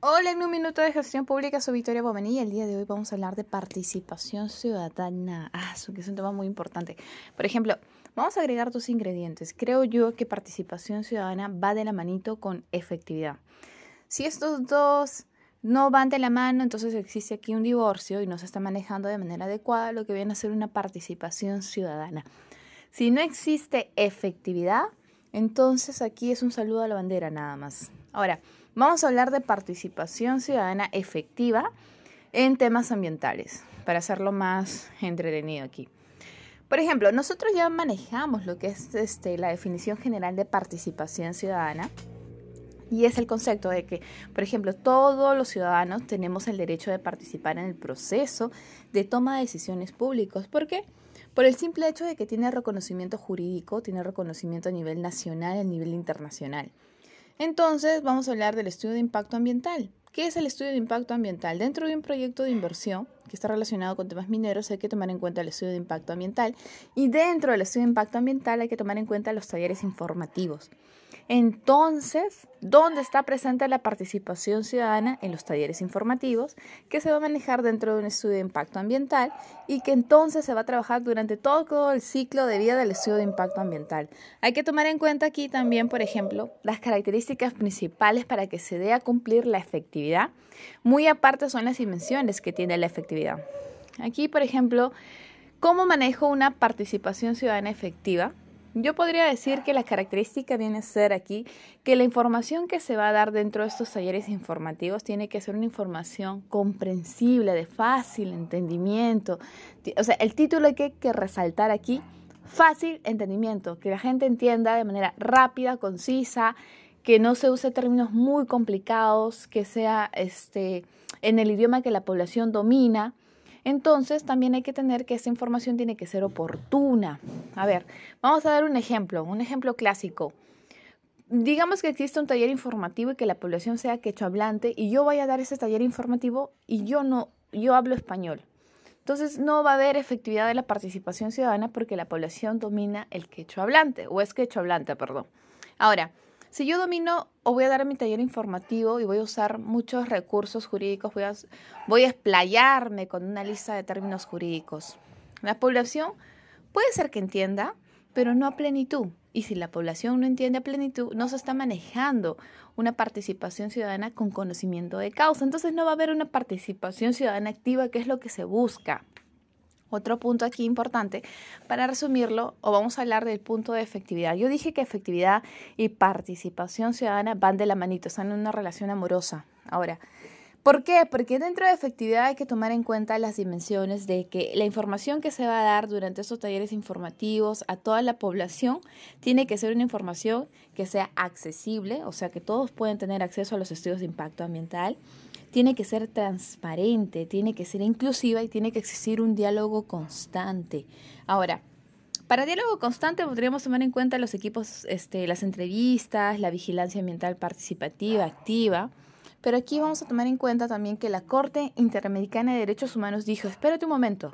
Hola, en un minuto de gestión pública soy Victoria Bovenilla. El día de hoy vamos a hablar de participación ciudadana. Ah, que es un tema muy importante. Por ejemplo, vamos a agregar dos ingredientes. Creo yo que participación ciudadana va de la manito con efectividad. Si estos dos no van de la mano, entonces existe aquí un divorcio y no se está manejando de manera adecuada lo que viene a ser una participación ciudadana. Si no existe efectividad, entonces aquí es un saludo a la bandera nada más. Ahora, vamos a hablar de participación ciudadana efectiva en temas ambientales, para hacerlo más entretenido aquí. Por ejemplo, nosotros ya manejamos lo que es este, la definición general de participación ciudadana. Y es el concepto de que, por ejemplo, todos los ciudadanos tenemos el derecho de participar en el proceso de toma de decisiones públicas. ¿Por qué? Por el simple hecho de que tiene reconocimiento jurídico, tiene reconocimiento a nivel nacional a nivel internacional. Entonces, vamos a hablar del estudio de impacto ambiental. ¿Qué es el estudio de impacto ambiental? Dentro de un proyecto de inversión que está relacionado con temas mineros hay que tomar en cuenta el estudio de impacto ambiental y dentro del estudio de impacto ambiental hay que tomar en cuenta los talleres informativos. Entonces, ¿dónde está presente la participación ciudadana? En los talleres informativos, que se va a manejar dentro de un estudio de impacto ambiental y que entonces se va a trabajar durante todo el ciclo de vida del estudio de impacto ambiental. Hay que tomar en cuenta aquí también, por ejemplo, las características principales para que se dé a cumplir la efectividad. Muy aparte son las dimensiones que tiene la efectividad. Aquí, por ejemplo, ¿cómo manejo una participación ciudadana efectiva? Yo podría decir que la característica viene a ser aquí que la información que se va a dar dentro de estos talleres informativos tiene que ser una información comprensible, de fácil entendimiento. O sea, el título hay que, que resaltar aquí, fácil entendimiento, que la gente entienda de manera rápida, concisa, que no se use términos muy complicados, que sea este, en el idioma que la población domina entonces también hay que tener que esa información tiene que ser oportuna. A ver, vamos a dar un ejemplo, un ejemplo clásico. Digamos que existe un taller informativo y que la población sea quechohablante y yo voy a dar ese taller informativo y yo no, yo hablo español. Entonces no va a haber efectividad de la participación ciudadana porque la población domina el quechohablante o es quechohablante, perdón. Ahora, si yo domino o voy a dar mi taller informativo y voy a usar muchos recursos jurídicos, voy a, voy a explayarme con una lista de términos jurídicos. La población puede ser que entienda, pero no a plenitud. Y si la población no entiende a plenitud, no se está manejando una participación ciudadana con conocimiento de causa. Entonces no va a haber una participación ciudadana activa, que es lo que se busca. Otro punto aquí importante, para resumirlo, o vamos a hablar del punto de efectividad. Yo dije que efectividad y participación ciudadana van de la manito, están en una relación amorosa. Ahora, ¿por qué? Porque dentro de efectividad hay que tomar en cuenta las dimensiones de que la información que se va a dar durante estos talleres informativos a toda la población tiene que ser una información que sea accesible, o sea, que todos pueden tener acceso a los estudios de impacto ambiental tiene que ser transparente, tiene que ser inclusiva y tiene que existir un diálogo constante. Ahora, para diálogo constante podríamos tomar en cuenta los equipos, este, las entrevistas, la vigilancia ambiental participativa, activa, pero aquí vamos a tomar en cuenta también que la Corte Interamericana de Derechos Humanos dijo, espérate un momento,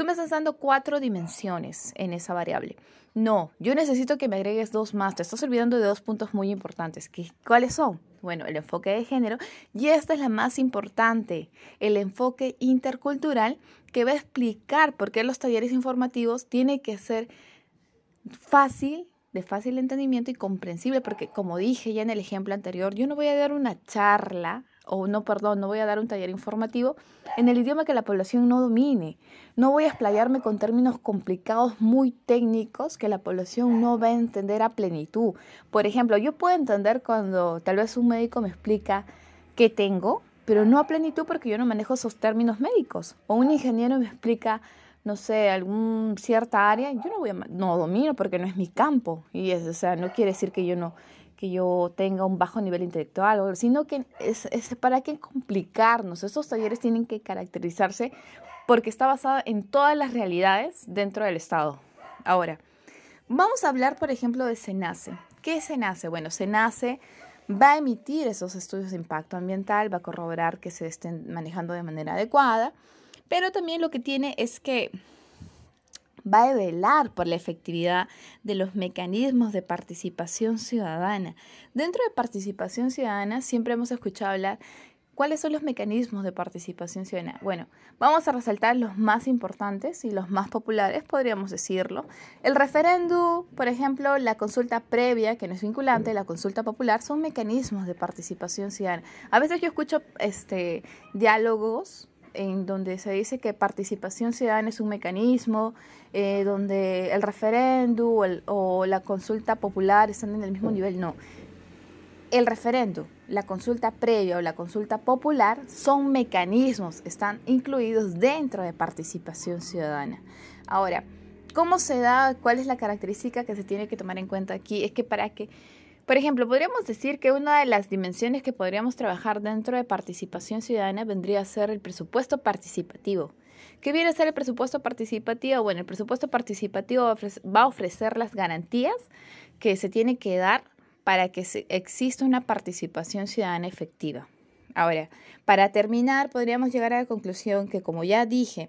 tú me estás dando cuatro dimensiones en esa variable. No, yo necesito que me agregues dos más, te estás olvidando de dos puntos muy importantes. ¿Cuáles son? Bueno, el enfoque de género y esta es la más importante, el enfoque intercultural que va a explicar por qué los talleres informativos tienen que ser fácil, de fácil entendimiento y comprensible, porque como dije ya en el ejemplo anterior, yo no voy a dar una charla o no, perdón, no voy a dar un taller informativo en el idioma que la población no domine. No voy a explayarme con términos complicados muy técnicos que la población no va a entender a plenitud. Por ejemplo, yo puedo entender cuando tal vez un médico me explica qué tengo, pero no a plenitud porque yo no manejo esos términos médicos. O un ingeniero me explica no sé, algún cierta área, yo no voy a, no domino porque no es mi campo y es, o sea, no quiere decir que yo no que yo tenga un bajo nivel intelectual, sino que es, para qué complicarnos. Estos talleres tienen que caracterizarse porque está basado en todas las realidades dentro del Estado. Ahora, vamos a hablar, por ejemplo, de SENACE. ¿Qué es SENACE? Bueno, SENACE va a emitir esos estudios de impacto ambiental, va a corroborar que se estén manejando de manera adecuada, pero también lo que tiene es que va a velar por la efectividad de los mecanismos de participación ciudadana. Dentro de participación ciudadana siempre hemos escuchado hablar ¿Cuáles son los mecanismos de participación ciudadana? Bueno, vamos a resaltar los más importantes y los más populares, podríamos decirlo. El referéndum, por ejemplo, la consulta previa, que no es vinculante, la consulta popular, son mecanismos de participación ciudadana. A veces yo escucho este, diálogos en donde se dice que participación ciudadana es un mecanismo, eh, donde el referéndum o, la consulta popular están en el mismo nivel. No. El referéndum, la consulta previa o la consulta popular son mecanismos, están incluidos dentro de participación ciudadana. Ahora, ¿cómo se da? ¿Cuál es la característica que se tiene que tomar en cuenta aquí? Es que para que por ejemplo, podríamos decir que una de las dimensiones que podríamos trabajar dentro de participación ciudadana vendría a ser el presupuesto participativo. ¿Qué viene a ser el presupuesto participativo? Bueno, el presupuesto participativo va a ofrecer las garantías que se tiene que dar para que exista una participación ciudadana efectiva. Ahora, para terminar, podríamos llegar a la conclusión que, como ya dije,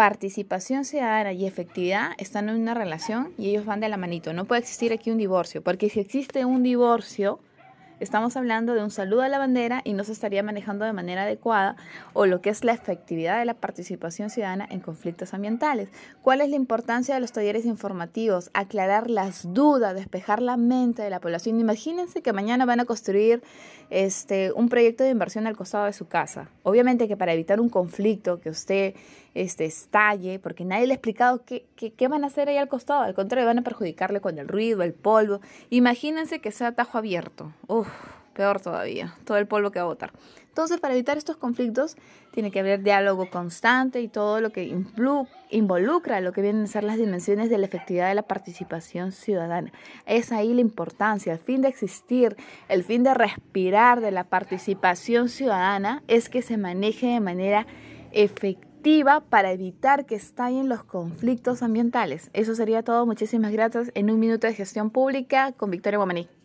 participación ciudadana y efectividad están en una relación y ellos van de la manito. No puede existir aquí un divorcio, porque si existe un divorcio, estamos hablando de un saludo a la bandera y no se estaría manejando de manera adecuada o lo que es la efectividad de la participación ciudadana en conflictos ambientales. ¿Cuál es la importancia de los talleres informativos? Aclarar las dudas, despejar la mente de la población. Imagínense que mañana van a construir este, un proyecto de inversión al costado de su casa. Obviamente que para evitar un conflicto que usted este, estalle, porque nadie le ha explicado qué, qué, van a hacer ahí al costado. Al contrario, van a perjudicarle con el ruido, el polvo. Imagínense que sea tajo abierto. Uf, peor todavía, todo el polvo que va a botar. Entonces, para evitar estos conflictos, tiene que haber diálogo constante y todo lo que involucra lo que vienen a ser las dimensiones de la efectividad de la participación ciudadana. Es ahí la importancia, el fin de existir, el fin de respirar de la participación ciudadana es que se maneje de manera efectiva para evitar que estallen los conflictos ambientales. Eso sería todo. Muchísimas gracias en un minuto de gestión pública con Victoria Guamaní.